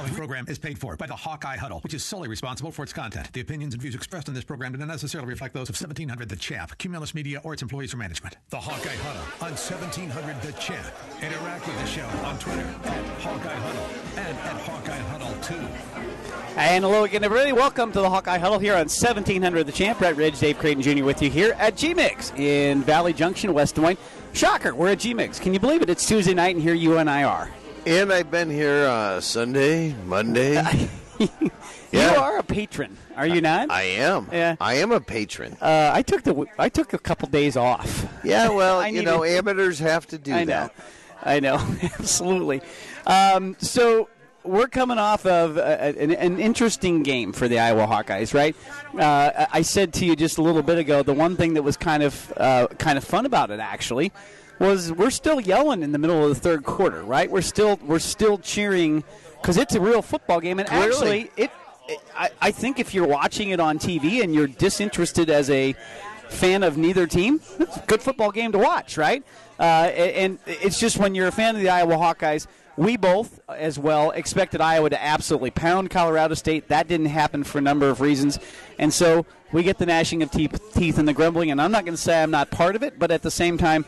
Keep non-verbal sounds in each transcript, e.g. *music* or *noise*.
following program is paid for by the Hawkeye Huddle, which is solely responsible for its content. The opinions and views expressed in this program do not necessarily reflect those of 1700 The Champ, Cumulus Media, or its employees or management. The Hawkeye Huddle on 1700 The Champ. Interact with the show on Twitter at Hawkeye Huddle and at Hawkeye Huddle 2. And hello again, everybody. Welcome to the Hawkeye Huddle here on 1700 The Champ. Brett Ridge, Dave Creighton Jr. with you here at G-Mix in Valley Junction, West Des Moines. Shocker, we're at G-Mix. Can you believe it? It's Tuesday night, and here you and I are. And I've been here uh, Sunday, Monday. *laughs* *laughs* You Yeah. are a patron, are you not? I am. Yeah. I am a patron. uh, I took the I took a couple days off. yeah, *laughs* well, you know, amateurs have to do I know, that. I know, absolutely. Um, so we're coming off of a, an, an interesting game for the Iowa Hawkeyes, right? Uh, I said to you just a little bit ago, the one thing that was kind of uh, kind of fun about it actually was we're still yelling in the middle of the third quarter, right? We're still we're still cheering because it's a real football game, and Clearly. actually it. it I, I think if you're watching it on TV and you're disinterested as a fan of neither team, it's a good football game to watch, right? Uh, and it's just when you're a fan of the Iowa Hawkeyes, we both, as well, expected Iowa to absolutely pound Colorado State. That didn't happen for a number of reasons. And so we get the gnashing of teeth, teeth and the grumbling. And I'm not going to say I'm not part of it, but at the same time,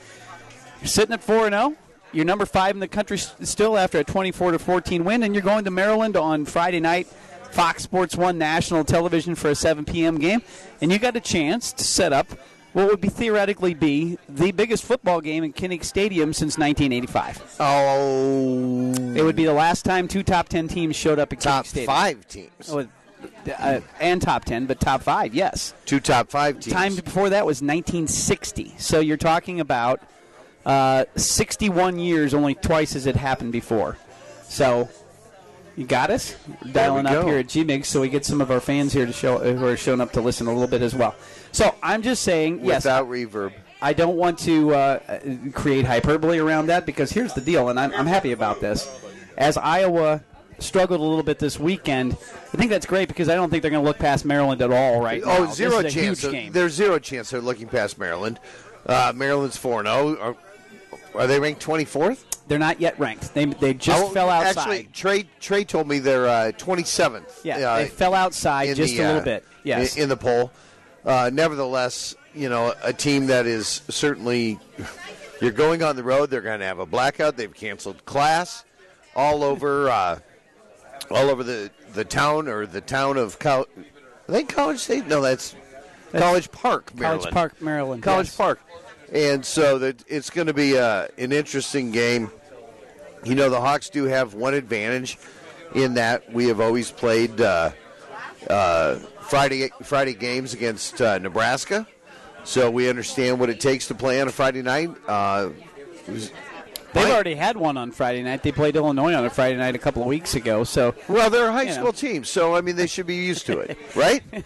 you're sitting at 4 0. You're number five in the country still after a 24 to 14 win, and you're going to Maryland on Friday night, Fox Sports One national television for a 7 p.m. game, and you got a chance to set up what would be theoretically be the biggest football game in Kinnick Stadium since 1985. Oh, It would be the last time two top 10 teams showed up at top Kinnick Stadium. five teams. Oh, uh, and top 10, but top five, yes. Two top five teams. Time before that was 1960. So you're talking about uh, 61 years, only twice as it happened before. So you got us dialing up go. here at G-Mix, so we get some of our fans here to show who are showing up to listen a little bit as well. So I'm just saying, yes, Without reverb. I don't want to uh, create hyperbole around that because here's the deal, and I'm, I'm happy about this. As Iowa struggled a little bit this weekend, I think that's great because I don't think they're going to look past Maryland at all right now. Oh, This zero chance. There's zero chance they're looking past Maryland. Uh, Maryland's 4 0. Are, they ranked 24th? They're not yet ranked. They, they just Oh, fell outside. Actually, Trey, Trey told me they're uh, 27th. yeah, uh, they fell outside just the, a little uh, bit. Yes. in, in the poll. Uh, nevertheless, you know, a team that is certainly you're going on the road. They're going to have a blackout. They've canceled class all over, uh, all over the the town or the town of Col- I think College State. No, that's, College Park, Maryland. College Park, Maryland. College yes. Park. And so that it's going to be uh, an interesting game. You know, the Hawks do have one advantage in that we have always played uh, uh, Friday Friday games against uh, Nebraska, so we understand what it takes to play on a Friday night. Uh, They've already had one on Friday night. They played Illinois on a Friday night a couple of weeks ago. So, well, they're a high You know. school team, so I mean they should be used to it, *laughs* right? do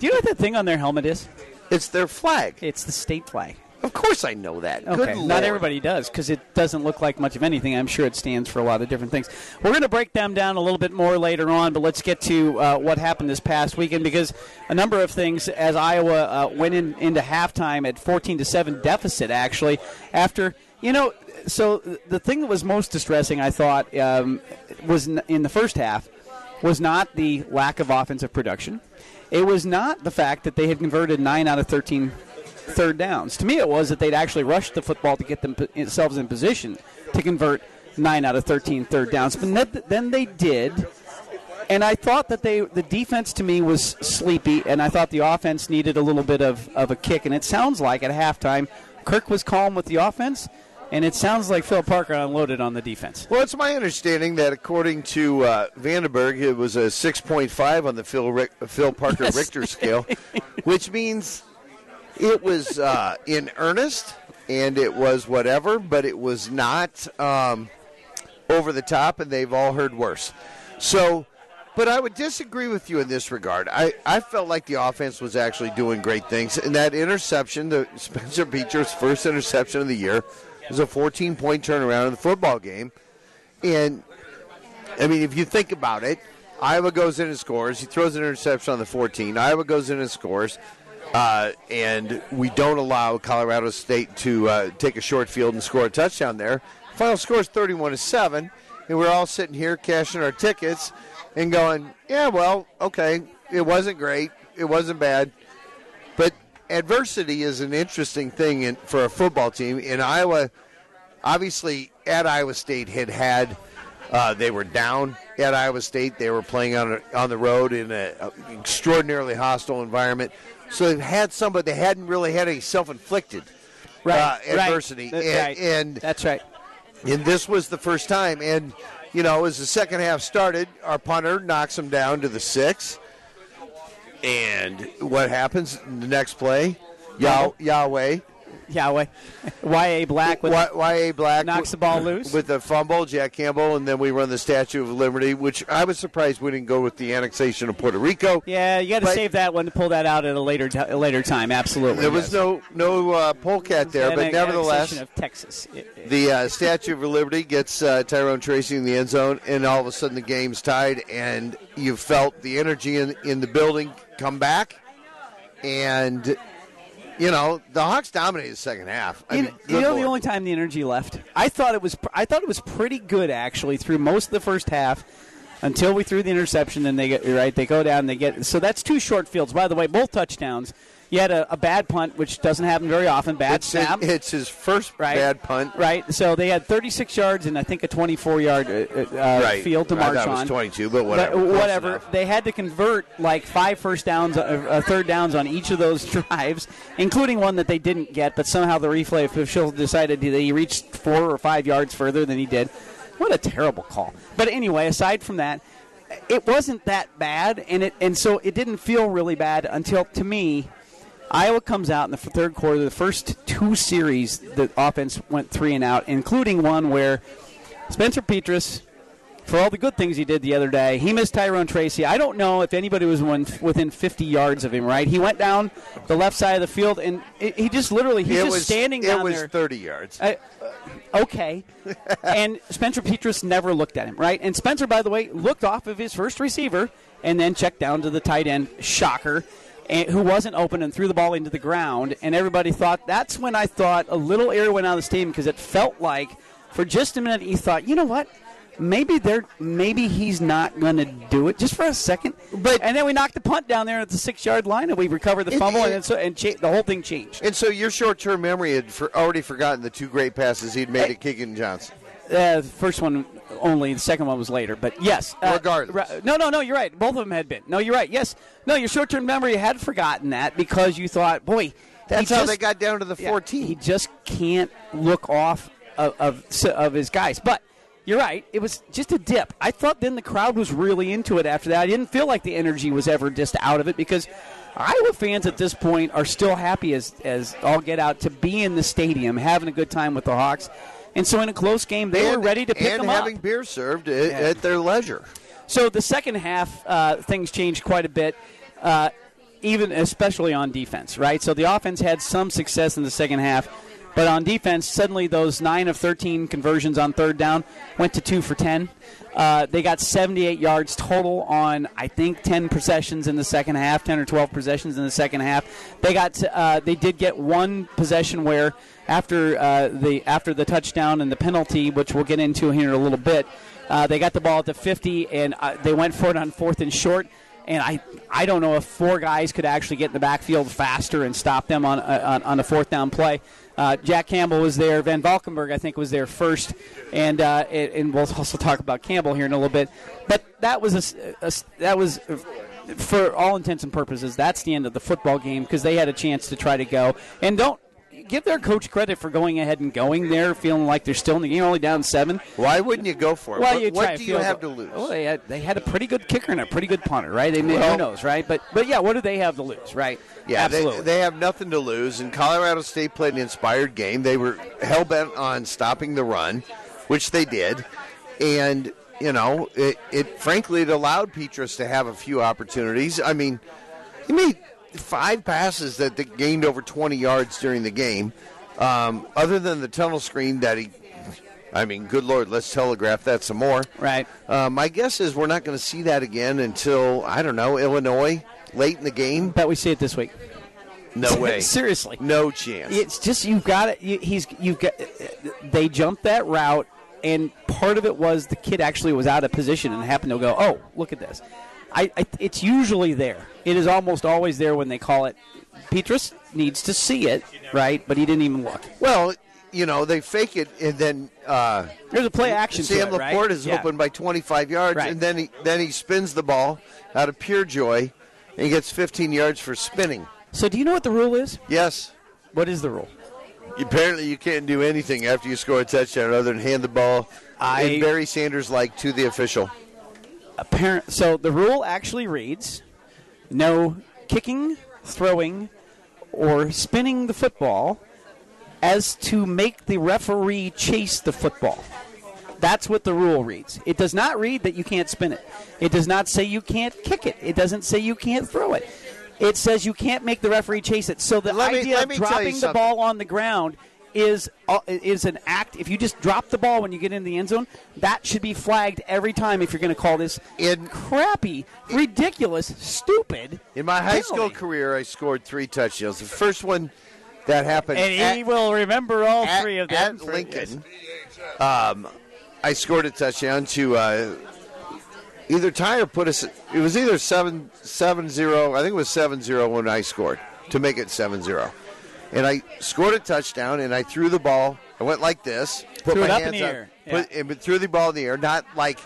you know what that thing on their helmet is? It's their flag. It's the state flag. Of course, I know that. Okay, Good not Lord. everybody does because it doesn't look like much of anything. I'm sure it stands for a lot of different things. We're going to break them down a little bit more later on, but let's get to uh, what happened this past weekend because a number of things as Iowa uh, went in, into halftime at 14 to seven deficit. Actually, after you know, so the thing that was most distressing, I thought, um, was in the first half was not the lack of offensive production. It was not the fact that they had converted nine out of 13 third downs. To me, it was that they'd actually rushed the football to get themselves in position to convert nine out of 13 third downs. But then- they did. And I thought that they, the defense to me was sleepy, and I thought the offense needed a little bit of, of a kick. And it sounds like at halftime, Kirk was calm with the offense, and it sounds like Phil Parker unloaded on the defense. Well, it's my understanding that according to uh, Vandenberg, it was a 6.5 on the Phil, Rick, Phil Parker Yes. Richter scale, *laughs* which means it was uh, in earnest and it was whatever, but it was not um, over the top, and they've all heard worse. So, but I would disagree with you in this regard. I, I felt like the offense was actually doing great things. And that interception, the *laughs* Spencer Beecher's first interception of the year, was a 14 point turnaround in the football game. And I mean, if you think about it, Iowa goes in and scores. He throws an interception on the 14. Iowa goes in and scores. Uh, and we don't allow Colorado State to uh, take a short field and score a touchdown there. Final score is 31 to 7. and we're all sitting here cashing our tickets and going, yeah, well, okay, it wasn't great, it wasn't bad, but adversity is an interesting thing in, for a football team. In Iowa, obviously, at Iowa State had had. Uh, they were down at Iowa State. They were playing on a, on the road in an extraordinarily hostile environment. So they've had some, but they hadn't really had a self-inflicted Right, uh, adversity. That's and, right. and That's right. and this was the first time. And, you know, as the second half started, our punter knocks him down to the six. And what happens in the next play? Yah- Yahya. Yahya. Yahya Black with Yahya Black knocks the ball loose. with a fumble, Jack Campbell, and then we run the Statue of Liberty, which I was surprised we didn't go with the annexation of Puerto Rico. Yeah, you got to save that one to pull that out at a later t- a later time. Absolutely. There was yes. no no uh, polecat there, but nevertheless, of Texas. The uh, Statue of Liberty gets uh, Tyrone Tracy in the end zone, and all of a sudden the game's tied, and you felt the energy in, in the building come back, and you know the Hawks dominated the second half. I you, mean, you know the only time the energy left. I thought it was. I thought it was pretty good actually through most of the first half, until we threw the interception. and they get right. They go down. They get so that's two short fields. By the way, both touchdowns. You had a, a bad punt, which doesn't happen very often. Bad it's, his, snap. it's his first Right. bad punt. Right. So they had 36 yards and I think a 24 yard uh, uh, Right. field to I march thought it was on. 22, but But whatever. Close whatever. They had to convert like five first downs, uh, uh, third downs on each of those *laughs* drives, including one that they didn't get. But somehow the replay official decided that he reached four or five yards further than he did. What a terrible call. But anyway, aside from that, it wasn't that bad, and it and so it didn't feel really bad until to me. Iowa comes out in the third quarter. The first two series, the offense went three and out, including one where Spencer Petras, for all the good things he did the other day, he missed Tyrone Tracy. I don't know if anybody was within 50 yards of him. Right? He went down the left side of the field, and he just literally he's it just was standing It down was there. 30 yards. I- uh, okay. *laughs* and Spencer Petras never looked at him, right? And Spencer, by the way, looked off of his first receiver and then checked down to the tight end, shocker, and, who wasn't open and threw the ball into the ground. And everybody thought that's when I thought a little air went out of the stadium because it felt like for just a minute he thought, you know what? Maybe they're maybe he's not going to do it just for a second. But- and then we knocked the punt down there at the six yard line and we recovered the It- fumble it- and, so, and cha- the whole thing changed. And so your short-term memory had for, already forgotten the two great passes he'd made Hey. at Keegan Johnson. Uh, the first one only. The second one was later. But yes. Uh, Regardless. no, no, no. You're right. Both of them had been. No, you're right. Yes. No, your short-term memory had forgotten that because you thought, boy, That's how just- they got down to the yeah, 14. he just can't look off of, of of his guys. But you're right. It was just a dip. I thought then the crowd was really into it after that. I didn't feel like the energy was ever just out of it because Iowa fans at this point are still happy as as all get out to be in the stadium, having a good time with the Hawks. And so in a close game, they were ready to pick them up. and having beer served at, at their leisure. So the second half, uh, things changed quite a bit, uh, even especially on defense, right? So the offense had some success in the second half, but on defense, suddenly those nine of 13 conversions on third down went to two for 10. Uh, they got 78 yards total on, I think, 10 possessions in the second half, 10 or 12 possessions in the second half. They got, uh, they did get one possession where after uh, the after the touchdown and the penalty, which we'll get into here in a little bit, uh, they got the ball at the 50 and uh, they went for it on fourth and short. And I, I don't know if four guys could actually get in the backfield faster and stop them on uh, on, on a fourth down play. Uh, Jack Campbell was there. Van Valkenburg, I think, was there first, and uh, it, and we'll also talk about Campbell here in a little bit. But that was a a, that was for all intents and purposes, that's the end of the football game because they had a chance to try to go. And don't give their coach credit for going ahead and going there, feeling like they're still in the game, only down seven. Why wouldn't you go for it? Well, what what do you have to lose? Well, they had they had a pretty good kicker and a pretty good punter, right? They, Well- who knows, right? But but yeah, what do they have to lose, right? Yeah, they, absolutely. they have nothing to lose. And Colorado State played an inspired game. They were hell bent on stopping the run, which they did. And, you know, it, it frankly, it allowed Petras to have a few opportunities. I mean, he made five passes that, that gained over 20 yards during the game. Um, other than the tunnel screen that he, I mean, good Lord, let's telegraph that some more. right. Uh, my guess is we're not going to see that again until, I don't know, Illinois late in the game. Bet we see it this week. No *laughs* way. Seriously. No chance. It's just you've got it. You, he's you've got. They jumped that route and part of it was the kid actually was out of position and happened to go, "Oh, look at this." I, I it's usually there. It is almost always there when they call it. Petras needs to see it, right? But he didn't even look. Well, you know, they fake it, and then uh, There's a play action. Sam it, right? LaPorta is Yeah. open by 25 yards, Right. and then he then he spins the ball out of pure joy, and he gets 15 yards for spinning. So, do you know what the rule is? Yes. What is the rule? Apparently, you can't do anything after you score a touchdown other than hand the ball. I- in Barry Sanders like to the official. Apparent. So the rule actually reads: no kicking, throwing, or spinning the football as to make the referee chase the football. That's what the rule reads. It does not read that you can't spin it. It does not say you can't kick it. It doesn't say you can't throw it. It says you can't make the referee chase it. So the Let idea of me you dropping the ball on the ground is uh, is an act. If you just drop the ball when you get in the end zone, that should be flagged every time. If you're going to call this In- crappy, ridiculous, stupid, In my high school career, I scored three touchdowns. The first one that happened and at, he will remember all at- three of them. at Lincoln. Um, I scored a touchdown to uh, either tie or put us. It was either seven seven zero. I think it was seven zero when I scored to make it seven zero. And I scored a touchdown, and I threw the ball. I went like this, put Threw my it up hands in the up, air, put, and threw the ball in the air, not like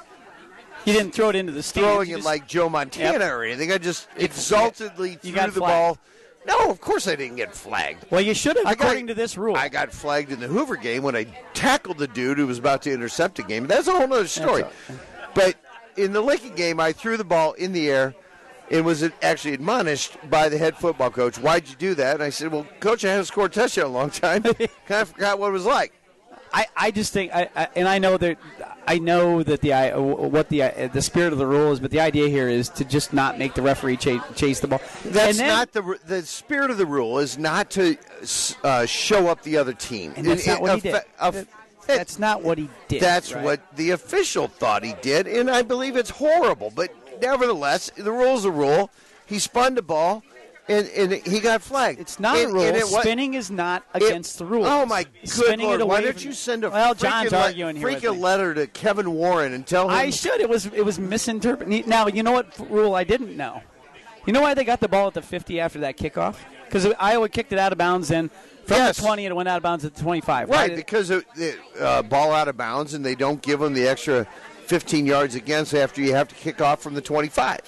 You didn't throw it into the stands. throwing you it just- like Joe Montana Yep. or anything. I just exaltedly You threw got the flagged. ball. No, of course I didn't get flagged. Well, you should have, I got- according to this rule. I got flagged in the Hoover game when I tackled the dude who was about to intercept a game. That's a whole other story. But in the Lincoln game, I threw the ball in the air and was actually admonished by the head football coach. Why'd you do that? And I said, Well, coach, I haven't scored a touchdown in a long time. *laughs* kind of forgot what it was like. I, I just think, I, I, and I know that, I know that the I- what the uh, the spirit of the rule is, but the idea here is to just not make the referee chase, chase the ball. That's then- not the the spirit of the rule. Is not to uh, show up the other team. And that's not what he did. aff- That's not what he did. That's right? what the official thought he did, and I believe it's horrible. But nevertheless, the rule's a rule. He spun the ball, and, and he got flagged. It's not And- a rule. it Spinning is not against the rules. Oh my good Spinning lord! Why don't you send a well? freaking, John's le- arguing here. freaking letter to Kevin Warren and tell him I should. It was it was misinterpreted. Now you know what rule I didn't know. You know why they got the ball at the 50 after that kickoff? Because Iowa kicked it out of bounds, and from Yes. the 20 it went out of bounds at the 25. right It- because of the uh, ball out of bounds, and they don't give them the extra 15 yards against after you have to kick off from the 25.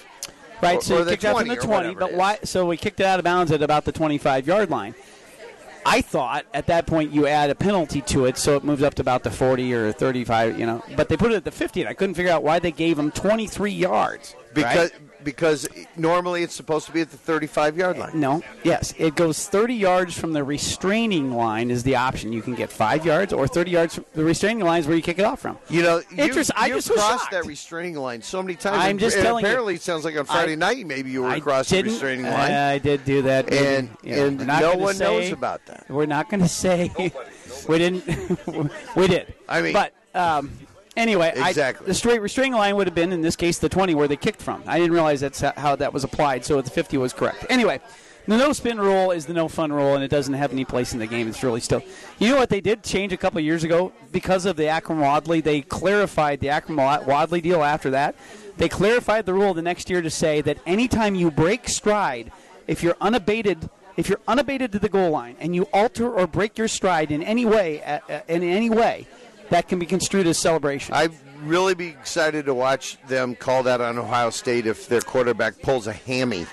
Right, Or- so or you kicked out from the 20, but why? So we kicked it out of bounds at about the 25 yard line. I thought at that point you add a penalty to it, so it moves up to about the 40 or 35, you know. But they put it at the 50, and I couldn't figure out why they gave them 23 yards. Because right? Because normally it's supposed to be at the 35 yard line. No, yes, it goes 30 yards from the restraining line is the option. You can get five yards or 30 yards. From the restraining line is where you kick it off from. You know, you, Interest- I you just crossed that restraining line so many times. I'm just and telling you. apparently, it sounds like on Friday I- night maybe you were I across the restraining line. I did do that, And- and we're not no gonna one knows about that. We're not going to say *laughs* we didn't. *laughs* we did. I mean- but um, anyway, I- Exactly. the straight restraining line would have been in this case the 20 where they kicked from. I didn't realize that's how that was applied. So the 50 was correct. Anyway. The no spin rule is the no fun rule, and it doesn't have any place in the game. It's really still. You know what they did change a couple of years ago because of the Akrum Wadley. They clarified the Akrum Wadley deal after that. They clarified the rule the next year to say that anytime you break stride, if you're unabated, if you're unabated to the goal line and you alter or break your stride in any way, in any way, that can be construed as celebration. I'd really be excited to watch them call that on Ohio State if their quarterback pulls a hammy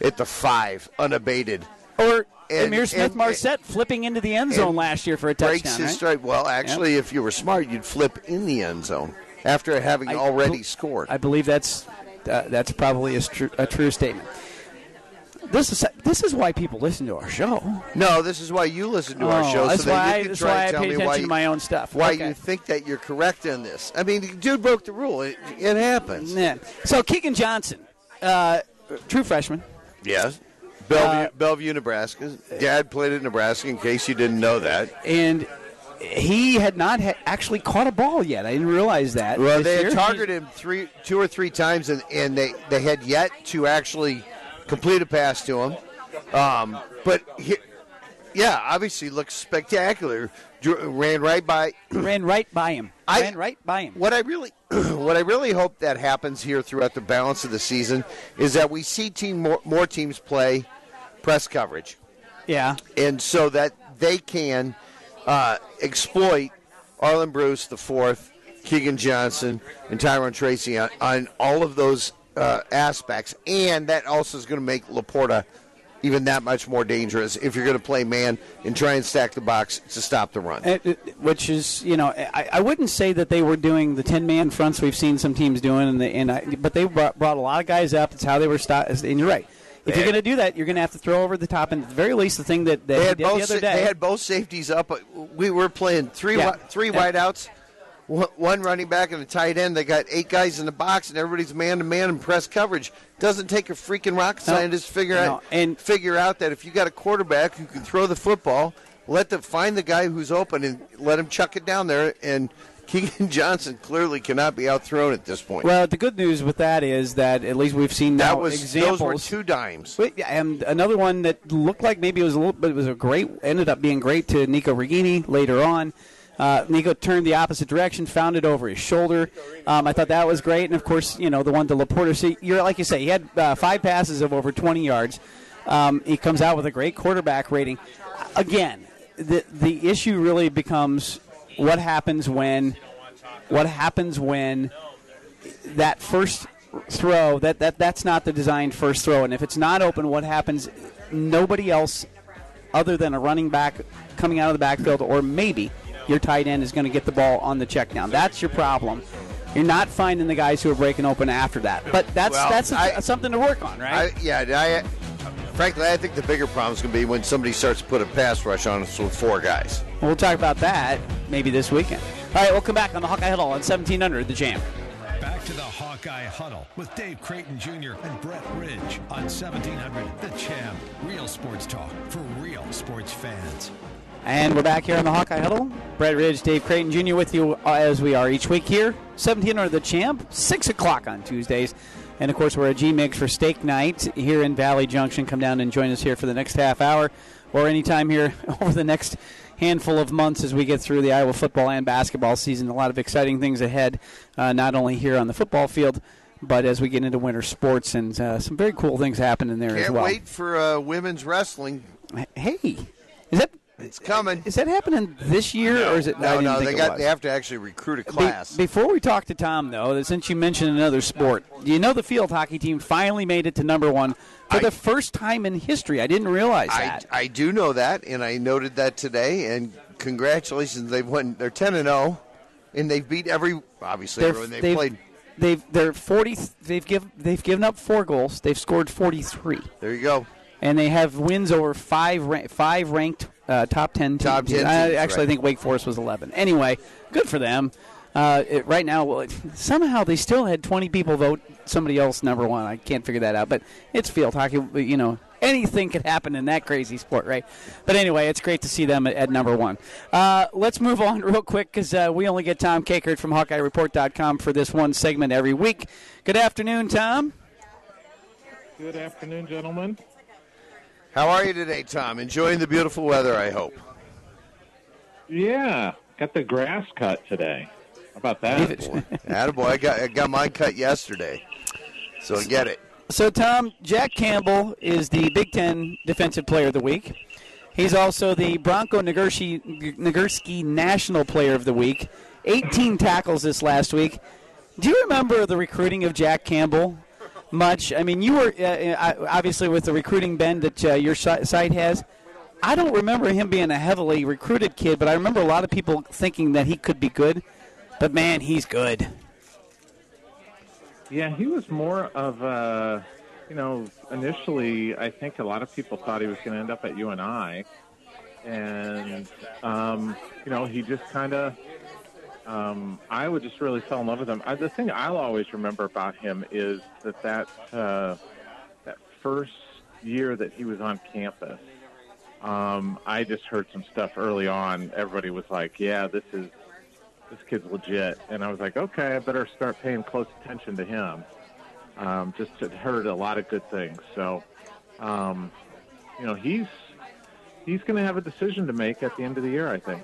at the five, unabated. or and- Ihmir Smith-Marsette flipping into the end zone last year for a touchdown. Breaks his right? stride. Well, actually, if you were smart, you'd flip in the end zone after having I already scored. I believe that's uh, that's probably a, stru- a true statement. This is this is why people listen to our show. no, this is why you listen to our Oh, show, that's so that why I- you can that's try why and I tell pay me attention why to you, my own stuff. Why Okay. you think that you're correct in this? I mean, the dude broke the rule. It, it happens. Yeah. So Keegan Johnson, uh, true freshman. Yes. Bellevue, Uh, Bellevue, Nebraska. Dad played at Nebraska. In case you didn't know that. and he had not ha- actually caught a ball yet. I didn't realize that. Well, they year. had targeted him three, two or three times, and, and they, they had yet to actually complete a pass to him. Um, but he, Yeah, obviously looks spectacular. Ran right by. *clears throat* Ran right by him. I- Ran right by him. What I really, *clears throat* what I really hope that happens here throughout the balance of the season is that we see team more, more teams play press coverage, Yeah. and so that they can uh, exploit Arland Bruce the fourth, Keegan Johnson, and Tyrone Tracy on, on all of those uh, aspects, and that also is going to make LaPorta even that much more dangerous if you're going to play man and try and stack the box to stop the run. It- which is, you know, I, I wouldn't say that they were doing the ten man fronts we've seen some teams doing, and, the, and I, but they brought, brought a lot of guys up. It's how they were stopped. And you're right. If you're going to do that, you're going to have to throw over the top, and at the very least, the thing that, that They he had both. the other day. They had both safeties up. We were playing three Yeah. wi- three Yeah. wideouts, one running back and a tight end. They got eight guys in the box, and everybody's man to man and press coverage. Doesn't take a freaking rocket scientist to figure No. out And- figure out that if you got a quarterback who can throw the football, let them find the guy who's open and let him chuck it down there. And *laughs* Keegan Johnson clearly cannot be outthrown at this point. well, the good news with that is that at least we've seen that was examples. those were two dimes. And another one that looked like maybe it was a little, but it was a great. Ended up being great to Nico Ragaini later on. Uh, Nico turned the opposite direction, found it over his shoulder. Um, I thought that was great, and of course, you know the one to LaPorta. So you're like you say, he had uh, five passes of over 20 yards. Um, he comes out with a great quarterback rating. Again, the the issue really becomes what happens when what happens when that first throw that, that that's not the designed first throw and if it's not open what happens nobody else other than a running back coming out of the backfield or maybe your tight end is going to get the ball on the check down that's your problem you're not finding the guys who are breaking open after that but that's Well, that's a- I- something to work on right I, yeah, I, frankly, I think the bigger problem is going to be when somebody starts to put a pass rush on us with four guys. we'll talk about that maybe this weekend all right we'll come back on the hawkeye huddle on 1700 the Champ Back to the Hawkeye Huddle with Dave Creighton Jr. and Brett Ridge on 1700 The Champ. Real sports talk for real sports fans. And we're back here on the Hawkeye Huddle. Brett Ridge, Dave Creighton Jr. with you uh, as we are each week here. 1700 The Champ, 6 o'clock on Tuesdays. And of course, we're at G Mix for steak night here in Valley Junction. Come down and join us here for the next half hour or anytime here *laughs* over the next handful of months as we get through the Iowa football and basketball season. A lot of exciting things ahead, uh, not only here on the football field, but as we get into winter sports and uh, some very cool things happening there as well. Can't wait for uh, women's wrestling. Hey, is that It's coming. is that happening this year or is it? No, no, they got. They have to actually recruit a Be- class. before we talk to Tom, though, since you mentioned another sport, you know the field hockey team finally made it to number one for I- the first time in history? I didn't realize I, that. I do know that, and I noted that today. And congratulations, they've won. They're ten and zero, and they've beat every obviously They're- everyone they they've, played. they've they're forty. They've give they've given up four goals. They've scored forty three, There you go. and they have wins over five five ranked uh, top ten teams. Top 10 I teams, actually right. think Wake Forest was eleven. Anyway, good for them. Uh, it, right now, well, it, somehow they still had 20 people vote somebody else number one. I can't figure that out, but it's field hockey. You know, anything could happen in that crazy sport, right? But anyway, it's great to see them at, at number one. Uh, let's move on *laughs* real quick because uh, we only get Tom Kakert from HawkeyeReport.com for this one segment every week. Good afternoon, Tom. Good afternoon, gentlemen. How are you today, Tom? Enjoying the beautiful weather, I hope. Yeah, got the grass cut today. How about that? *laughs* Attaboy. I got I got mine cut yesterday, so I get it. So, Tom, Jack Campbell is the Big Ten Defensive Player of the Week. He's also the Bronco Nagurski, Nagurski National Player of the Week. 18 tackles this last week. Do you remember the recruiting of Jack Campbell much? I mean, you were uh, uh, obviously with the recruiting bend that uh, your site has. I don't remember him being a heavily recruited kid, but I remember a lot of people thinking that he could be good. But man, he's good. Yeah, he was more of a, you know, initially I think a lot of people thought he was going to end up at UNI, and um, you know he just kind of, um, I would just really fell in love with him. I, the thing I'll always remember about him is that that uh, that first year that he was on campus. Um, I just heard some stuff early on. Everybody was like, "Yeah, this is this kid's legit. And I was like, okay, I better start paying close attention to him. Um, just had heard a lot of good things. So, um, you know, he's he's going to have a decision to make at the end of the year. I think.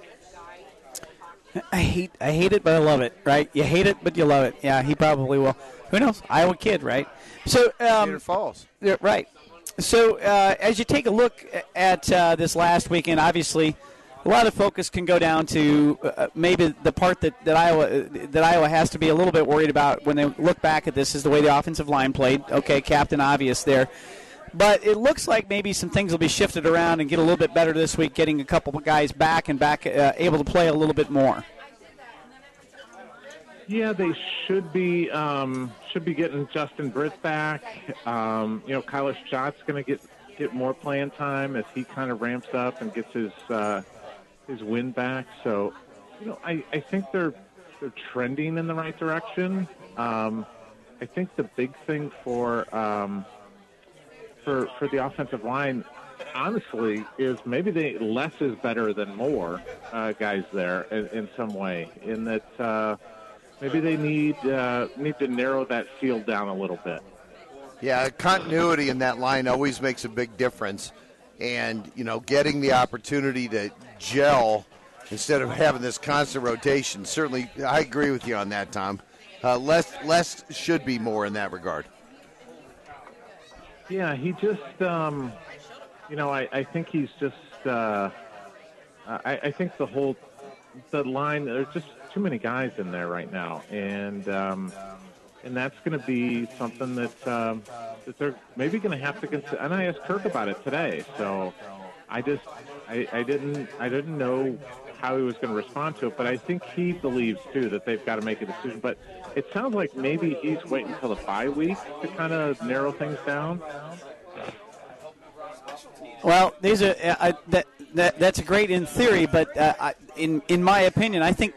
I hate I hate it, but I love it. Right? You hate it, but you love it. Yeah, he probably will. Who knows? Iowa kid, right? So um, Cedar Falls. Yeah, right. So uh, as you take a look at uh, this last weekend, obviously, a lot of focus can go down to uh, maybe the part that, that Iowa that Iowa has to be a little bit worried about when they look back at this is the way the offensive line played. Okay, Captain Obvious there. But it looks like maybe some things will be shifted around and get a little bit better this week, getting a couple of guys back and back uh, able to play a little bit more. Yeah, they should be um, should be getting Justin Britt back. Um, you know, Kyler Schott's going to get get more playing time as he kind of ramps up and gets his uh, his win back. So, you know, I, I think they're they're trending in the right direction. Um, I think the big thing for um, for for the offensive line, honestly, is maybe they less is better than more uh, guys there in, in some way. In that uh, maybe they need uh, need to narrow that field down a little bit. Yeah, continuity in that line always makes a big difference. And, you know, getting the opportunity to gel instead of having this constant rotation. Certainly, I agree with you on that, Tom. Uh, less, less should be more in that regard. Yeah, he just, um, you know, I, I think he's just, uh, I, I think the whole, the line, there's just too many guys in there right now. And, um, and that's going to be something that, um, that they're maybe going to have to consider. And I asked Kirk about it today, so I just I, I didn't I didn't know how he was going to respond to it, but I think he believes too that they've got to make a decision. But it sounds like maybe he's waiting until the bye week to kind of narrow things down. Well, these are uh, that, that that's great in theory, but uh, in in my opinion, I think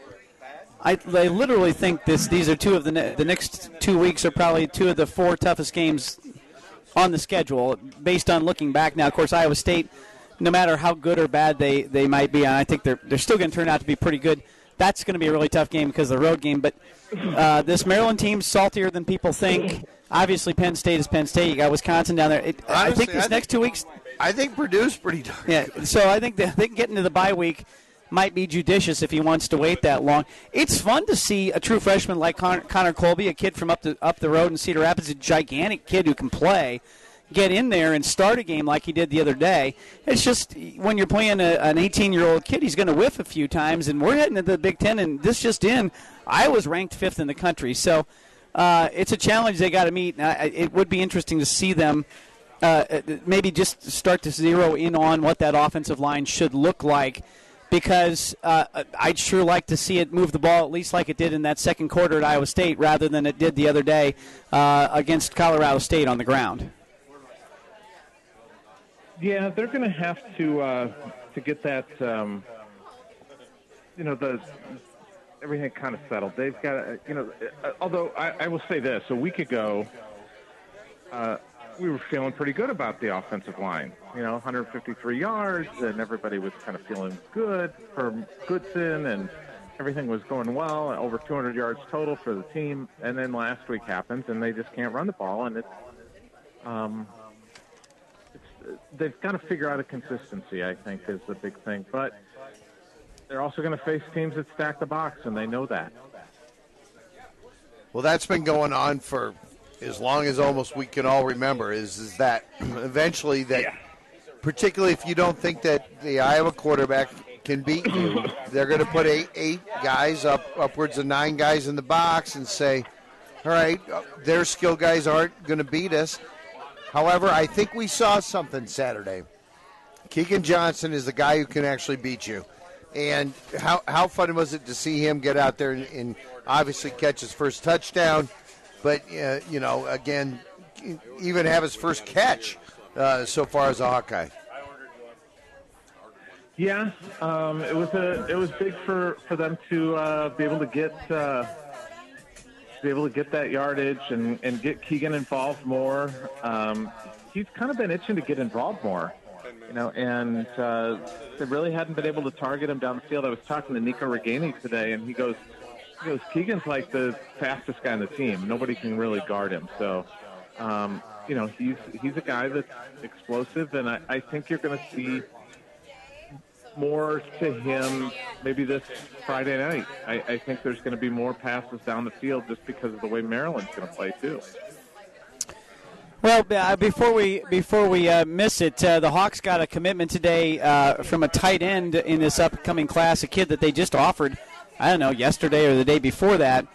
I, I literally think this. These are two of the ne- the next two weeks are probably two of the four toughest games on the schedule, based on looking back. Now, of course, Iowa State, no matter how good or bad they, they might be, and I think they're they're still going to turn out to be pretty good. That's going to be a really tough game because of the road game. But uh, this Maryland team's saltier than people think. Obviously, Penn State is Penn State. You got Wisconsin down there. It, Honestly, I think these I next think, two weeks. I think Purdue's pretty darn. Yeah, so I think they can get into the bye week might be judicious if he wants to wait that long. It's fun to see a true freshman like Connor, Connor Colby, a kid from up the up the road in Cedar Rapids, a gigantic kid who can play, get in there and start a game like he did the other day. It's just when you're playing a, an 18 year old kid, he's going to whiff a few times, and we're heading to the Big Ten, and this just in, I was ranked fifth in the country, so. Uh, it's a challenge they got to meet. It would be interesting to see them uh, maybe just start to zero in on what that offensive line should look like because uh, I'd sure like to see it move the ball at least like it did in that second quarter at Iowa State rather than it did the other day uh, against Colorado State on the ground. Yeah, they're going to have to uh, to get that. Um, you know the everything kind of settled. They've got you know. Uh, although I, I, will say this, a week ago, uh, we were feeling pretty good about the offensive line you know, 153 yards, and everybody was kind of feeling good for Goodson, and everything was going well. Over 200 yards total for the team, and then last week happens, and they just can't run the ball, and it's, um, they've got to figure out a consistency. I think is the big thing, but they're also going to face teams that stack the box, and they know that. Well, that's been going on for as long as almost we can all remember. Is is that eventually that. Yeah particularly if you don't think that the Iowa quarterback can beat you. They're going to put eight, eight guys up, upwards of nine guys in the box, and say, "All right, their skill guys aren't going to beat us." However, I think we saw something Saturday. Keegan Johnson is the guy who can actually beat you. And how how fun was it to see him get out there and, and obviously catch his first touchdown, but uh, you know, again, even have his first catch uh, so far as a Hawkeye. Yeah, um, it was a it was big for, for them to uh, be able to get uh, be able to get that yardage and, and get Keegan involved more. Um, he's kind of been itching to get involved more, you know, and uh, they really hadn't been able to target him down the field. I was talking to Nico Ragaini today, and he goes, he goes, Keegan's like the fastest guy on the team. Nobody can really guard him. So um, you know, he's he's a guy that's explosive, and I, I think you're going to see more to him maybe this Friday night. I, I think there's going to be more passes down the field just because of the way Maryland's going to play too. Well, uh, before we before we uh, miss it, uh, the Hawks got a commitment today uh, from a tight end in this upcoming class, a kid that they just offered. I don't know yesterday or the day before that,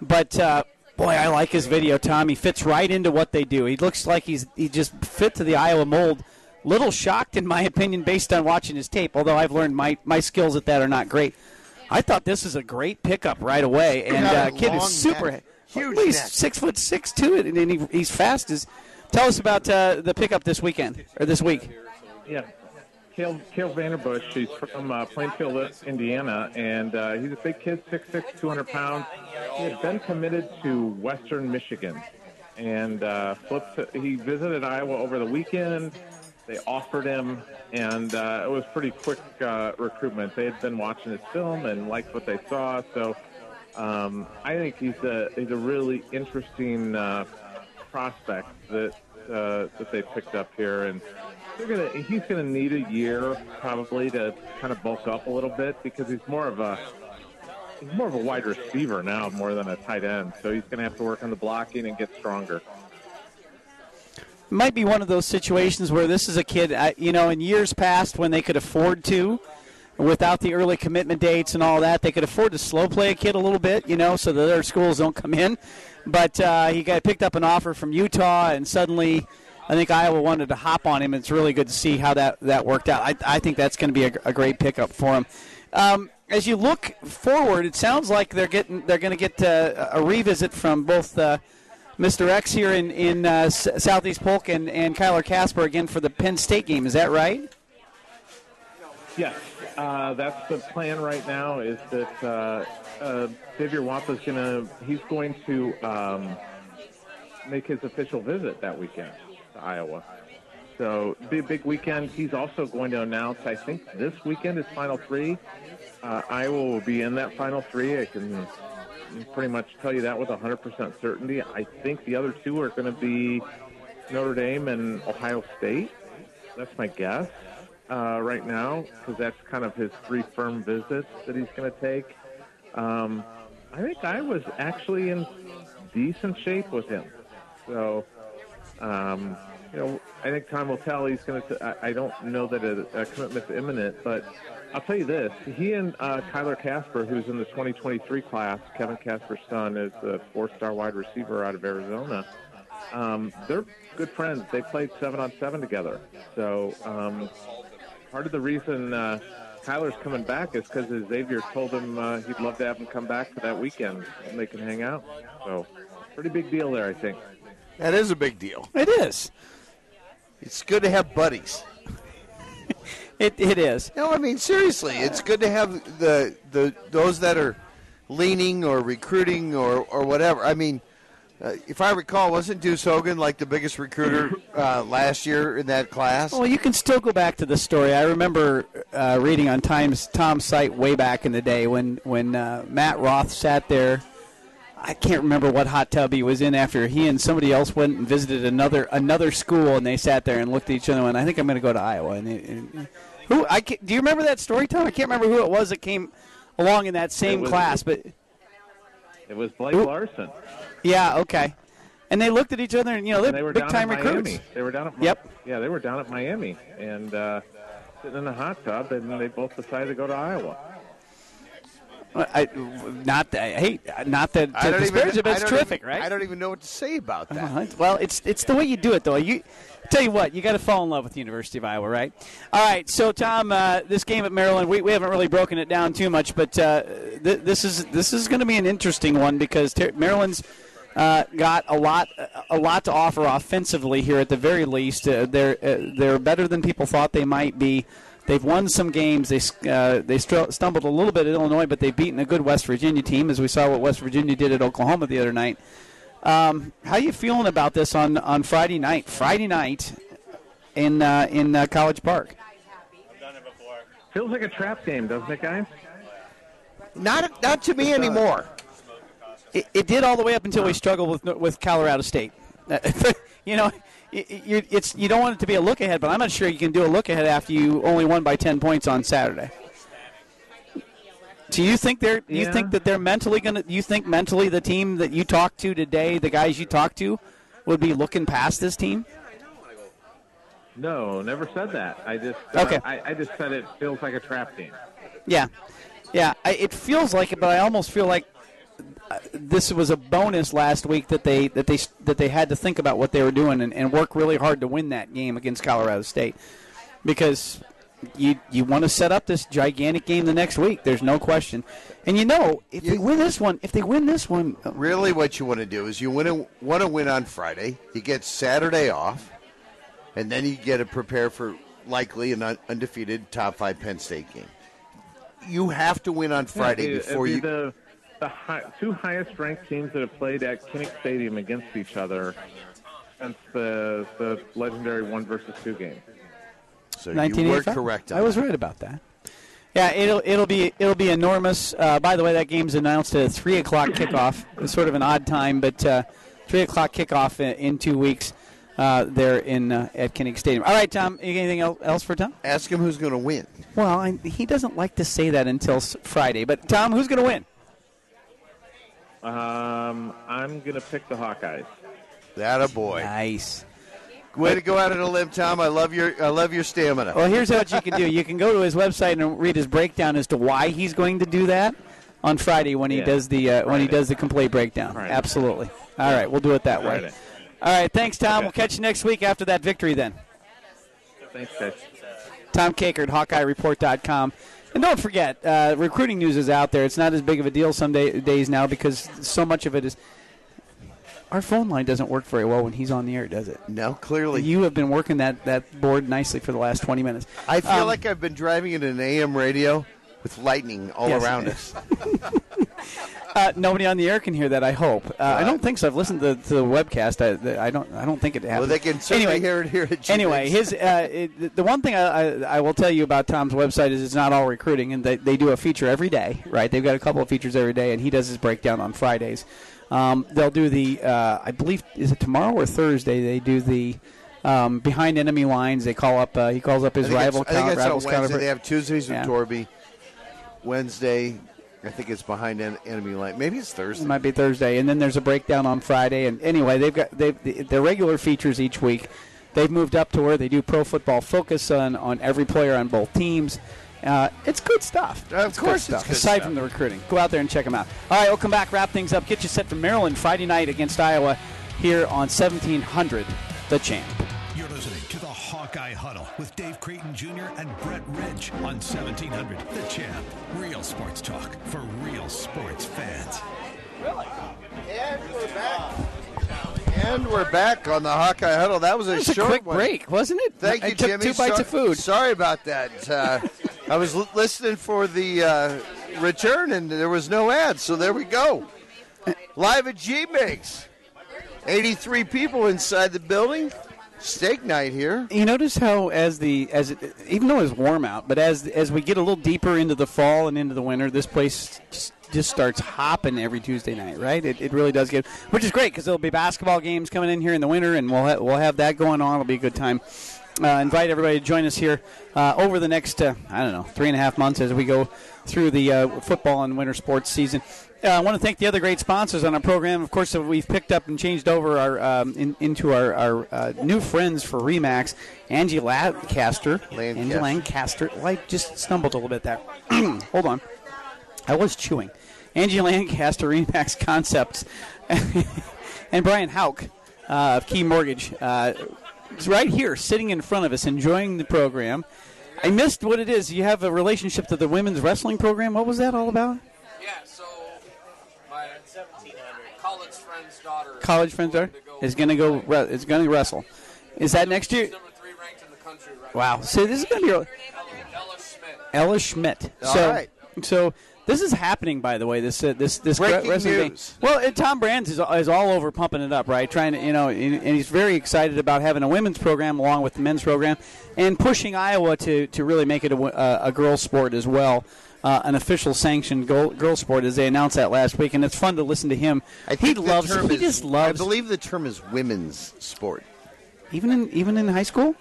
but uh, boy, I like his video. Tom, he fits right into what they do. He looks like he's he just fit to the Iowa mold. Little shocked, in my opinion, based on watching his tape. Although I've learned my my skills at that are not great. I thought this is a great pickup right away, and uh, kid is super. Neck. Huge He's neck. six foot six too, and he, he's fast as. Tell us about uh, the pickup this weekend or this week. Yeah. Kale, Kale Vanderbush, he's from uh, Plainfield, Indiana, and uh, he's a big kid, 6'6", 200 pounds. He had been committed to Western Michigan, and uh, flipped. He visited Iowa over the weekend. They offered him, and uh, it was pretty quick uh, recruitment. They had been watching his film and liked what they saw, so um, I think he's a he's a really interesting uh, prospect that uh, that they picked up here, and they're gonna he's gonna need a year probably to kind of bulk up a little bit because he's more of a he's more of a wide receiver now more than a tight end. So he's gonna have to work on the blocking and get stronger. Might be one of those situations where this is a kid, you know, in years past when they could afford to, without the early commitment dates and all that, they could afford to slow play a kid a little bit, you know, so that other schools don't come in. But uh, he got picked up an offer from Utah, and suddenly. I think Iowa wanted to hop on him. It's really good to see how that, that worked out. I, I think that's going to be a, a great pickup for him. Um, as you look forward, it sounds like they're getting they're going to get uh, a revisit from both uh, Mr. X here in in uh, Southeast Polk and and Kyler Kasper again for the Penn State game. Is that right? Yes, uh, that's the plan right now. Is that uh, uh, Xavier gonna he's going to um, make his official visit that weekend to Iowa. So be a big weekend. He's also going to announce. I think this weekend is Final Three. Uh, Iowa will be in that Final Three. I can pretty much tell you that with 100% certainty. I think the other two are going to be Notre Dame and Ohio State. That's my guess uh, right now because that's kind of his three firm visits that he's going to take. Um, I think I was actually in decent shape with him. So, um, you know, I think time will tell. He's going to. I don't know that a, a commitment's imminent, but I'll tell you this: he and uh, Kyler Kasper, who's in the 2023 class, Kevin Kasper's son, is a four-star wide receiver out of Arizona. Um, they're good friends. They played seven on seven together. So um, part of the reason uh, Kyler's coming back is because Xavier told him uh, he'd love to have him come back for that weekend and they can hang out. So pretty big deal there, I think. That is a big deal. It is. It's good to have buddies. It, it is. No, I mean seriously, it's good to have the the those that are leaning or recruiting or or whatever. I mean, uh, if I recall, wasn't Deuce Hogan like the biggest recruiter uh, last year in that class? Well, you can still go back to the story. I remember uh, reading on Times Tom's site way back in the day when when uh, Matt Roth sat there. I can't remember what hot tub he was in after he and somebody else went and visited another another school, and they sat there and looked at each other and went, "I think I'm going to go to Iowa." And, and who I can't, do you remember that story, Tom? I can't remember who it was that came along in that same was- class, but It was Blake Ooh. Larson. yeah, okay. And they looked at each other, and you know they're they were big time recruits. Miami. They were down at Yep. Yeah, they were down at Miami and uh, sitting in the hot tub, and they both decided to go to Iowa. I, not that, hey, not that to disparage it, but it's terrific, even- right? I don't even know what to say about that. Uh-huh. Well, it's it's the way you do it, though. You tell you what, you got to fall in love with the University of Iowa, right? All right. So, Tom, uh, this game at Maryland, we, we haven't really broken it down too much, but uh, th- this is this is going to be an interesting one because ter- Maryland's. Uh, got a lot, a lot to offer offensively here. At the very least, uh, they're uh, they're better than people thought they might be. They've won some games. They uh, they str- stumbled a little bit at Illinois, but they've beaten a good West Virginia team, as we saw what West Virginia did at Oklahoma the other night. Um, how are you feeling about this on, on Friday night? Friday night in uh, in uh, College Park. Feels like a trap game, doesn't it, guys? Not not to me anymore. It, it did all the way up until we struggled with with Colorado State. *laughs* you know, you, it's you don't want it to be a look ahead, but I'm not sure you can do a look ahead after you only won by 10 points on Saturday. Do you think they're? You Yeah. think that they're mentally going to? You think mentally the team that you talked to today, the guys you talked to, would be looking past this team? No, never said that. I just uh, Okay. I, I just said it feels like a trap team. Yeah, yeah. I, it feels like it, but I almost feel like this was a bonus last week that they that they that they had to think about what they were doing and, and work really hard to win that game against Colorado State because you you want to set up this gigantic game the next week. There's no question. And you know, if they win this one, if they win this one, uh, Really, what you want to do is you want to want to win on Friday. You get Saturday off, and then you get to prepare for likely an undefeated top five Penn State game. You have to win on Friday It'd before be you. the the high, two highest ranked teams that have played at Kinnick Stadium against each other since the the legendary one versus two game. so you were correct. On I was that. right about that. Yeah, it'll it'll be it'll be enormous. Uh, by the way, that game's announced at a three o'clock kickoff. *laughs* It's sort of an odd time, but uh, three o'clock kickoff in, in two weeks. Uh, there in uh, at Kinnick Stadium. All right, Tom. Anything el- else for Tom? Ask him who's going to win. Well, I, he doesn't like to say that until Friday. But Tom, who's going to win? Um, I'm gonna pick the Hawkeyes. That a boy. Nice. Way to go out on a limb, Tom. I love your I love your stamina. Well, here's what you can do. You can go to his website and read his breakdown as to why he's going to do that on Friday when he Yeah. does the uh, when he does the complete breakdown. Friday. Absolutely. All right, we'll do it that way. Friday. All right, thanks, Tom. Okay. We'll catch you next week after that victory. Then, Thanks, guys. Tom Kakert, HawkeyeReport.com. And don't forget, uh, recruiting news is out there. It's not as big of a deal some day, days now because so much of it is. Our phone line doesn't work very well when he's on the air, does it? no, clearly. You have been working that, that board nicely for the last 20 minutes. I feel Um, like I've been driving in an AM radio with lightning all Yes. around us. *laughs* Uh, nobody on the air can hear that. I hope. Uh, I don't think so. I've listened to, to the webcast. I, I don't. I don't think it happens. Well, they can certainly anyway, hear it here at Anyway, his uh, it, the one thing I, I, I will tell you about Tom's website is it's not all recruiting, and they, they do a feature every day. Right? They've got a couple of features every day, and he does his breakdown on Fridays. Um, they'll do the. Uh, I believe is it tomorrow or Thursday? They do the. Um, behind enemy lines, they call up. Uh, he calls up his I think rival. it's- I think that's on Wednesday. They have Tuesdays with Yeah. Torby. Wednesday, I think it's behind en- enemy line. Maybe it's Thursday. It might be Thursday, and then there's a breakdown on Friday. And anyway, they've got they've their regular features each week. They've moved up to where they do pro football focus on on every player on both teams. Uh, it's good stuff. Of It's course stuff. Aside stuff. from the recruiting, go out there and check them out. All right, we'll come back, wrap things up, get you set for Maryland Friday night against Iowa here on 1700, the champ. Hawkeye Huddle with Dave Creighton Jr. and Brett Ridge on 1700 The Champ. Real sports talk for real sports fans. Really? And we're back. And we're back on the Hawkeye Huddle. That was a It was a short quick one. break, wasn't it? Thank I you, took Jimmy. two bites Sor- of food. Sorry about that. Uh, I was l- listening for the uh, return, and there was no ad. so there we go. Live at G-Mix. 83 people inside the building. Steak night here. you notice how as the as it, even though it's warm out, but as as we get a little deeper into the fall and into the winter, this place just, starts hopping every Tuesday night, right? It, it really does get, which is great because there'll be basketball games coming in here in the winter, and we'll ha- we'll have that going on. It'll be a good time. Uh, invite everybody to join us here uh, over the next uh, I don't know three and a half months as we go through the uh, football and winter sports season. Uh, I want to thank the other great sponsors on our program. Of course, we've picked up and changed over our um, in, into our, our uh, new friends for Remax, Angie Lancaster. Lancaster. Angie Lancaster. Well, I just stumbled a little bit there. *clears throat* Hold on. I was chewing. Angie Lancaster, Remax Concepts, *laughs* and Brian Hauk uh, of Key Mortgage. Uh, is right here, sitting in front of us, enjoying the program. I missed what it is. You have a relationship to the women's wrestling program. What was that all about? Yeah, so my college friend's daughter College friends are is going to go. re- Is going to wrestle. Is that next year? number three ranked in the country right Wow. See, this is going to be now. Ella, Ella Schmidt. Ella Schmidt. All so, right. so this is happening, by the way. This uh, this this Breaking wrestling thing. news. Well, uh, Tom Brands is, is all over pumping it up, right? Trying to, you know, and, and he's very excited about having a women's program along with the men's program, and pushing Iowa to to really make it a girls' sport as well. Uh, an official sanctioned girl, girl sport, as they announced that last week, and it's fun to listen to him. I he think the loves. term He is- just loves. I believe the term is women's sport. even in even in high school.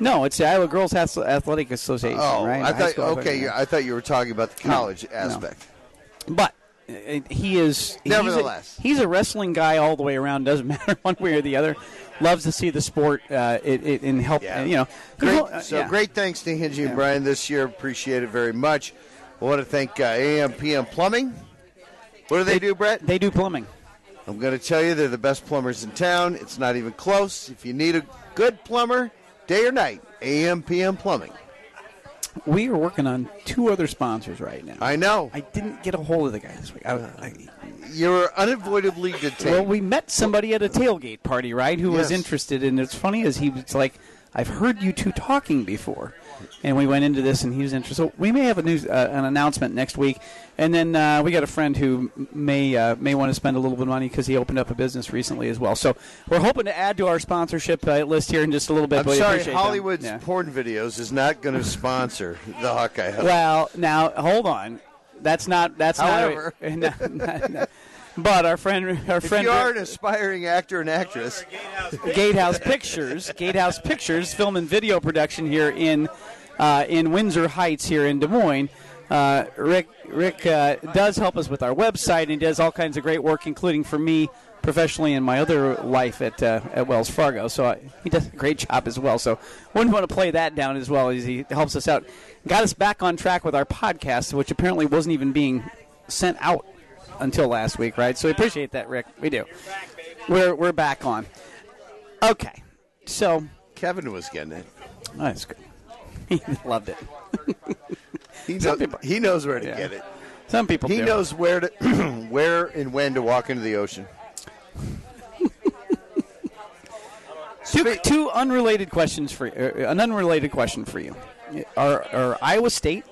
No, it's the Iowa Girls Athletic Association, Oh, right? I thought okay. athletic. I thought you were talking about the college no. aspect. But uh, he is he's a- Nevertheless. he's a, wrestling guy all the way around. Doesn't *laughs* matter one way or the other. Loves to see the sport uh, it, it, and help. Yeah. you know, Great. uh, So yeah. great thanks to Angie and Brian this year. Appreciate it very much. I want to thank uh, AM PM Plumbing. What do they, do, Brett? They do plumbing. I'm going to tell you they're the best plumbers in town. It's not even close. If you need a good plumber, day or night, AM PM Plumbing. We are working on two other sponsors right now. I know. I didn't get a hold of the guy this week. I, I, You're unavoidably detained. well, we met somebody at a tailgate party, right? Who was interested, and it's funny as he was like, "I've heard you two talking before," and we went into this, and he was interested. So we may have a news, uh, an announcement next week, and then uh, we got a friend who may uh, may want to spend a little bit of money because he opened up a business recently as well. So we're hoping to add to our sponsorship uh, list here in just a little bit. I'm but sorry. Hollywood's Yeah. porn videos is not going to sponsor the Hawkeye Hut. Well, now hold on. That's not. That's However. not. *laughs* no, no, no. But our friend, our if friend, you are an aspiring actor and actress, Gatehouse Pictures, Gatehouse Pictures, film and video production here in uh, in Windsor Heights here in Des Moines. Uh, Rick Rick uh, does help us with our website and he does all kinds of great work, including for me professionally in my other life at uh, at Wells Fargo. So uh, he does a great job as well. So wouldn't want to play that down as well as he helps us out. Got us back on track with our podcast, which apparently wasn't even being sent out until last week, right? So we appreciate that, Rick. We do. We're we're back on. Okay, so Kevin was getting it. oh, that's good. *laughs* He loved it. He, Some knows, people- he knows where to Yeah. get it. Some people He do. knows where to, *clears throat* where and when to walk into the ocean. *laughs* Two, two unrelated questions for uh, an unrelated question for you. Are, are Iowa State?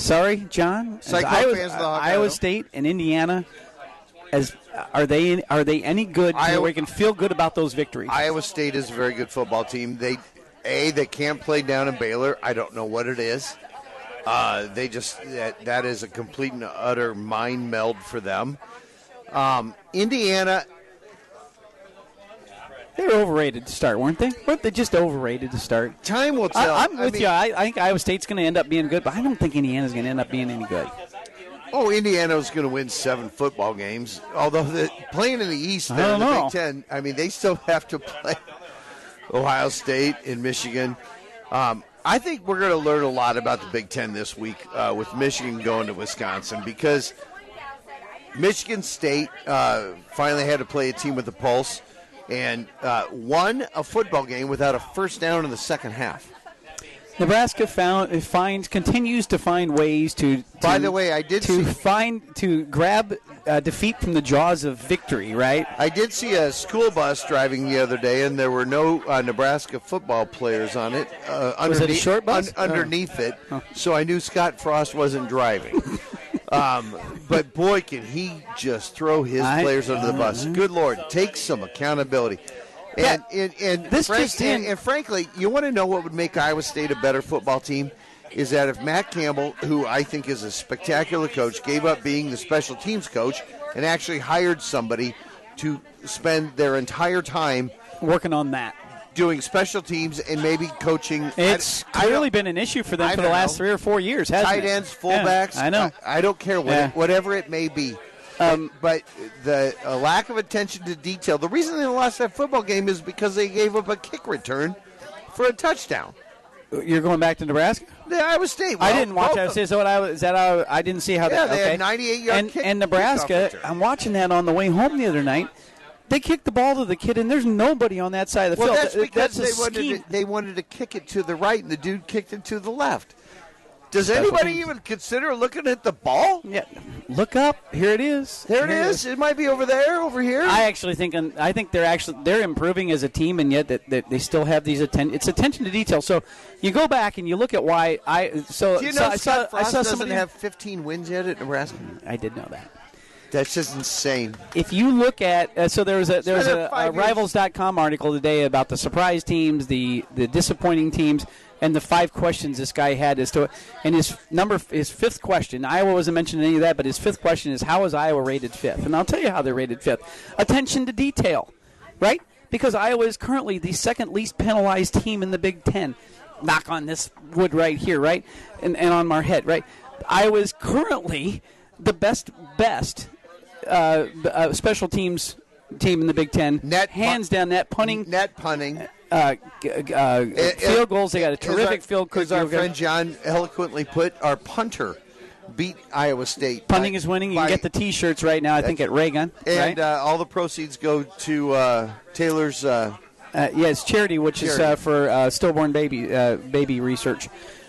Sorry, John. Iowa, fans of the Iowa State and Indiana. As are they? Are they any good? Iowa- where we can feel good about those victories. Iowa State is a very good football team. They, a, they can't play down in Baylor. I don't know what it is. Uh, they just that, that is a complete and utter mind meld for them. Um, Indiana, they were overrated to start, weren't they? Weren't they just overrated to start? time will tell. I, I'm I with mean- you. I, I think Iowa State's going to end up being good, but I don't think Indiana's going to end up being any good. Oh, Indiana's going to win seven football games. Although the, playing in the East, they're in the know. Big Ten. I mean, they still *laughs* have to play Ohio State and Michigan. Um, I think we're going to learn a lot about the Big Ten this week uh, with Michigan going to Wisconsin because Michigan State uh, finally had to play a team with a pulse and uh, won a football game without a first down in the second half. Nebraska found finds continues to find ways to. to By the way, I did to see- find to grab uh, defeat from the jaws of victory. Right? I did see a school bus driving the other day, and there were no uh, Nebraska football players on it. Uh, Was it a underneath- short bus? un- Oh. underneath it, so I knew Scott Frost wasn't driving. *laughs* um, but boy, can he just throw his I- players under the bus! Good Lord, take some accountability. And, and, and, This frank- just and, and frankly, you want to know what would make Iowa State a better football team? Is that if Matt Campbell, who I think is a spectacular coach, gave up being the special teams coach and actually hired somebody to spend their entire time Working on that. Doing special teams and maybe coaching. It's I- I clearly don't- been an issue for them I for the last know. three or four years, hasn't tight it? ends, Yeah, fullbacks. I know. I, I don't care what Yeah. it, whatever it may be. Um, but the uh, lack of attention to detail. The reason they lost that football game is because they gave up a kick return for a touchdown. You're going back to Nebraska. The Iowa State. I didn't watch of- Is that what I was? That how, I didn't see how Yeah, that. they had okay. 98 yard and, kick- and Nebraska. I'm watching that on the way home the other night. They kicked the ball to the kid, and there's nobody on that side of the Well, field. that's because that's they wanted to, they wanted to kick it to the right, and the dude kicked it to the left. Does anybody even consider looking at the ball? Yeah, look up. Here it is. There it is. It might be over there, over here. I actually think I think they're actually they're improving as a team, and yet that, that they still have these atten- It's attention to detail. So you go back and you look at why I. So Do you so know I Scott saw, I Frost saw doesn't somebody have 15 wins yet at Nebraska? I did know that. That's just insane. if you look at uh, so there was a there was a, a rivals.com article today about the surprise teams the the disappointing teams and the five questions this guy had as to and his number his fifth question iowa wasn't mentioned in any of that but his fifth question is how is iowa rated fifth? And i'll tell you how they're rated fifth. Attention to detail right? Because iowa is currently the second least penalized team in the big ten. Knock on this wood right here right? And, and on my head right? Iowa is currently the best best uh, uh, special teams team in the Big Ten. Net hands down net punting, Net punting. uh, uh, field goals. They got a terrific our, field. As our friend John eloquently put, our punter beat Iowa State. punting by- is winning. You by- can get the T-shirts right now. I think at Raygun. and right? uh, all the proceeds go to uh, Taylor's. Uh, Uh, yeah, charity, which is uh, for uh, stillborn baby uh, baby research.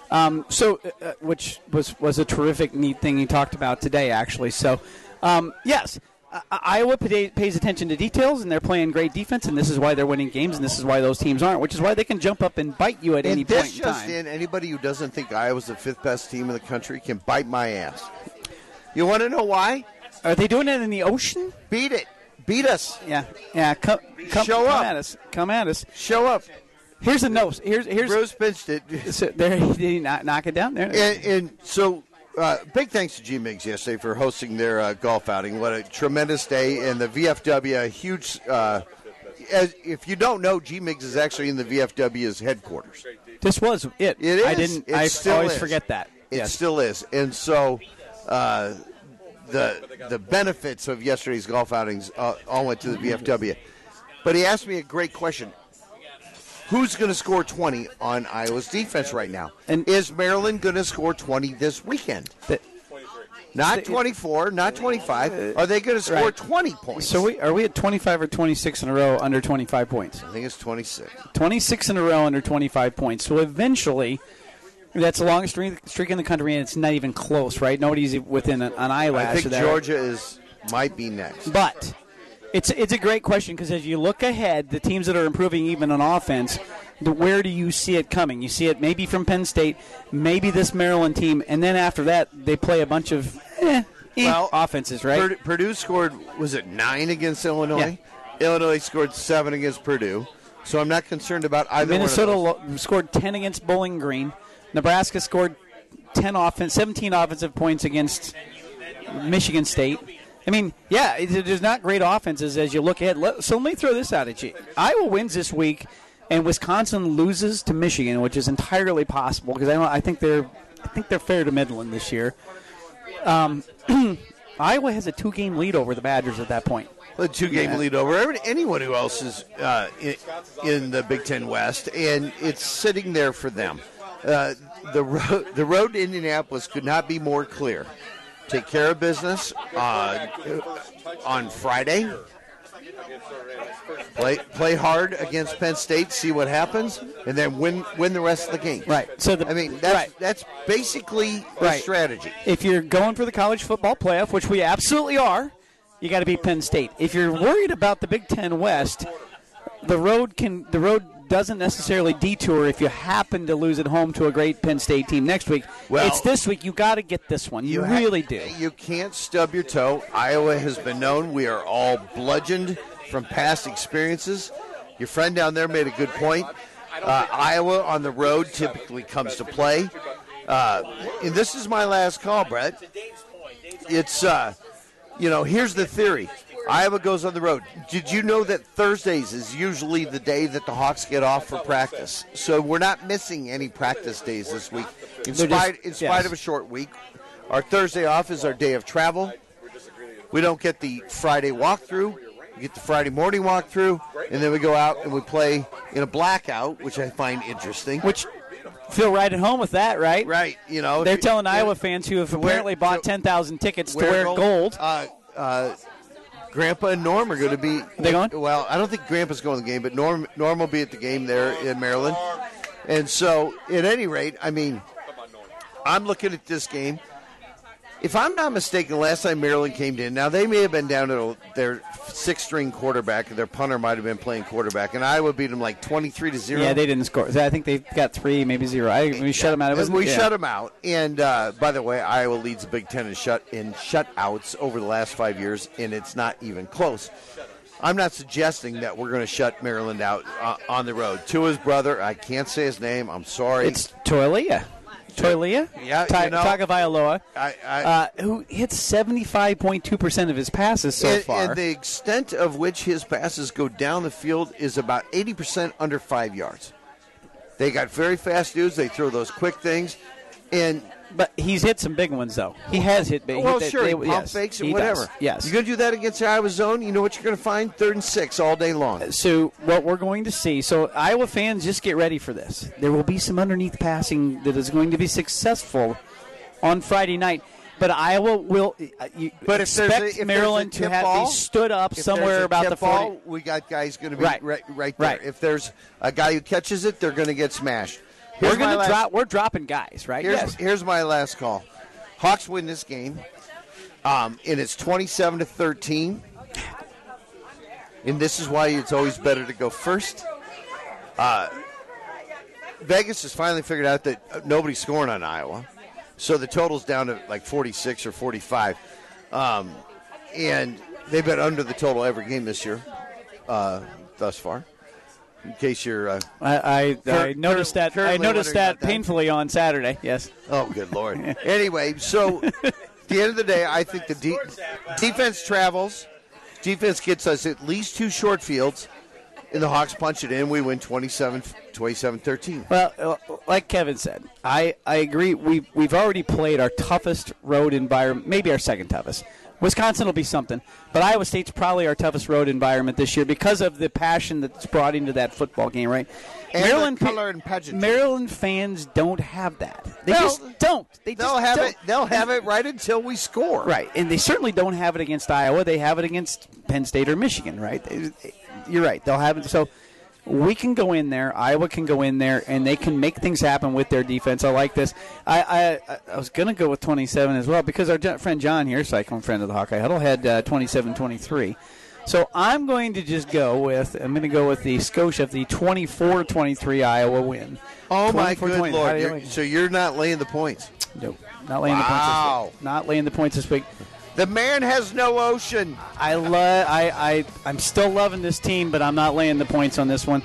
Um, so, which was was a terrific, neat thing he talked about today, actually. So, um, yes, uh, Iowa pay, pays attention to details, and they're playing great defense, and this is why they're winning games, and this is why those teams aren't, which is why they can jump up and bite you at any and this point in just time. in, anybody who doesn't think Iowa's the fifth best team in the country can bite my ass. You want to know why? Are they doing it in the ocean? Beat it. Beat us. Yeah, yeah. Come, come, Show come up. at us. Come at us. Show up. Here's the note. Here's here's Bruce pinched it. so there. he *laughs* Did he knock, knock it down there? And, and so, uh, big thanks to G-Mix yesterday for hosting their uh, golf outing. What a tremendous day! And the VFW, a huge. Uh, as, if you don't know, G-Mix is actually in the VFW's headquarters. This was it. It I didn't. It I still always is. forget that. It yes. still is. And so, uh, the the benefits of yesterday's golf outings uh, all went to the VFW. But he asked me a great question. Who's going to score 20 on Iowa's defense right now? And- is Maryland going to score 20 this weekend? That- Not 24, not 25. Uh, are they going to score Right. 20 points? so we are we at 25 or 26 in a row under 25 points? I think it's 26. 26 in a row under 25 points. So eventually, that's the longest streak, streak in the country, and it's not even close, right? Nobody's within an, eyelash. I think. Georgia is might be next. But it's it's a great question because as you look ahead, the teams that are improving even on offense, the, where do you see it coming? You see it maybe from Penn State, maybe this Maryland team, and then after that they play a bunch of eh, eh, Well, offenses, right? Purdue, Purdue scored was it nine against Illinois? Illinois scored seven against Purdue. So I'm not concerned about either Minnesota one of those. lo- scored 10 against Bowling Green. Nebraska scored 10 offense, 17 offensive points against Michigan State. I mean, yeah, it, there's not great offenses as you look ahead. So let me throw this out at you. Iowa wins this week, and Wisconsin loses to Michigan, which is entirely possible because I, don't- I think they're I think they're fair to Midland this year. Um, *clears throat* Iowa has a two-game lead over the Badgers at that point. a two game Yeah. lead over anyone who else is uh, in, in the Big Ten West, and it's sitting there for them. Uh, the road, the road to Indianapolis could not be more clear. Take care of business uh, on Friday. Play play hard against Penn State, see what happens, and then win win the rest of the game. Right. So the I mean, that's right. that's basically the Right. strategy. if you're going for the college football playoff, which we absolutely are, you got to beat Penn State. If you're worried about the Big Ten West, the road can the road doesn't necessarily detour if you happen to lose at home to a great Penn State team next week. Well- it's this week. You got to get this one. You, ha- really do. You can't stub your toe. Iowa has been known. We are all bludgeoned from past experiences. Your friend down there made a good point. Uh, Iowa on the road typically comes to play. Uh, and this is my last call, Brett. It's, uh, you know, here's the theory. Iowa goes on the road. Did you know that Thursdays is usually the day that the Hawks get off for practice? So we're not missing any practice days this week. In spite, in spite of a short week, our Thursday off is our day of travel. We don't get the Friday walkthrough. We get the Friday morning walkthrough, and then we go out and we play in a blackout, which I find interesting. Which feel right at home with that, right? right, you know, They're telling Iowa fans who have apparently bought to- 10,000 tickets to wear gold. Uh, uh, Grandpa and Norm are going to be. They going? Well, I don't think Grandpa's going to the game, but Norm Norm will be at the game there in Maryland. And so, at any rate, I mean, I'm looking at this game. If I'm not mistaken, last time Maryland came in, now they may have been down to their six string quarterback, and their punter might have been playing quarterback, and Iowa beat them like 23 to 0. Yeah, they didn't score. I think they got three, maybe zero. I, we shut them out. We yeah. shut them out. And uh, by the way, Iowa leads the Big Ten in shut in shutouts over the last five years, and it's not even close. I'm not suggesting that we're going to shut Maryland out uh, on the road. Tua's brother, I can't say his name. I'm sorry. It's Taulia. Taulia? Yeah, Ta- you know- Tagovailoa, I, I, uh, who hits 75.2% of his passes so and, far. and the extent of which his passes go down the field is about 80% under five yards. They got very fast dudes. They throw those quick things. And but he's hit some big ones, though. He has hit big. well, he, sure, he they- pump yes, fakes and whatever. does, Yes. you're going to do that against the Iowa zone. You know what you're going to find? Third and six all day long. So what we're going to see, so Iowa fans, just get ready for this. There will be some underneath passing that is going to be successful on Friday night. But Iowa will. uh, You But expect a- if there's a Maryland to have ball, be stood up somewhere about the 40. ball, we got guys going to be Right. right, right, there. Right. If there's a guy who catches it, they're going to get smashed. We're going to last- drop. We're dropping guys, right? Here's, yes. here's my last call. Hawks win this game, um, and it's 27 to 13. And this is why it's always better to go first. Uh, Vegas has finally figured out that uh, nobody's scoring on Iowa, so the total's down to like 46 or 45, um, and they've been under the total every game this year, uh, thus far. In case you're uh, I, I, I noticed that. I noticed that painfully on Saturday. Yes. Oh, good lord. *laughs* anyway, so at the end of the day, I think the de- defense travels. Defense gets us at least two short fields, and the Hawks punch it in. We win 27 13. Well, uh, like Kevin said, I, I agree. We we've already played our toughest road environment, maybe our second toughest. Wisconsin will be something, but Iowa State's probably our toughest road environment this year because of the passion that's brought into that football game, right? And the Maryland color and pageantry. Maryland fans don't have that. They Well, just don't. They They'll just have don't. it. They'll have it right until we score. Right, and they certainly don't have it against Iowa. They have it against Penn State or Michigan, right? You're right. They'll have it. So we can go in there. Iowa can go in there, and they can make things happen with their defense. I like this. I I, I was going to go with 27 as well because our friend John here, cyclone friend of the Hawkeye Huddle, had uh, 27-23. So I'm going to just go with I'm going to go with the Scotia, the 24-23 Iowa win. Oh my 24-20. good lord! you You're- so you're not laying the points. Nope. Not laying the points Wow. this week. Not laying the points this week. The man has no ocean. I love. I, I I'm still loving this team, but I'm not laying the points on this one.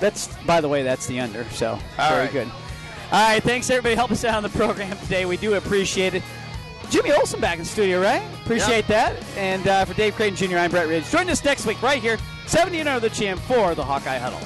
That's by the way, that's the under. So All very right. good. All right, thanks everybody. Help us out on the program today. We do appreciate it. Jimmy Olsen back in the studio, right? Appreciate that. And uh, for Dave Creighton Jr., I'm Brett Ridge. Join us next week right here, 1700 the champ for the Hawkeye Huddle.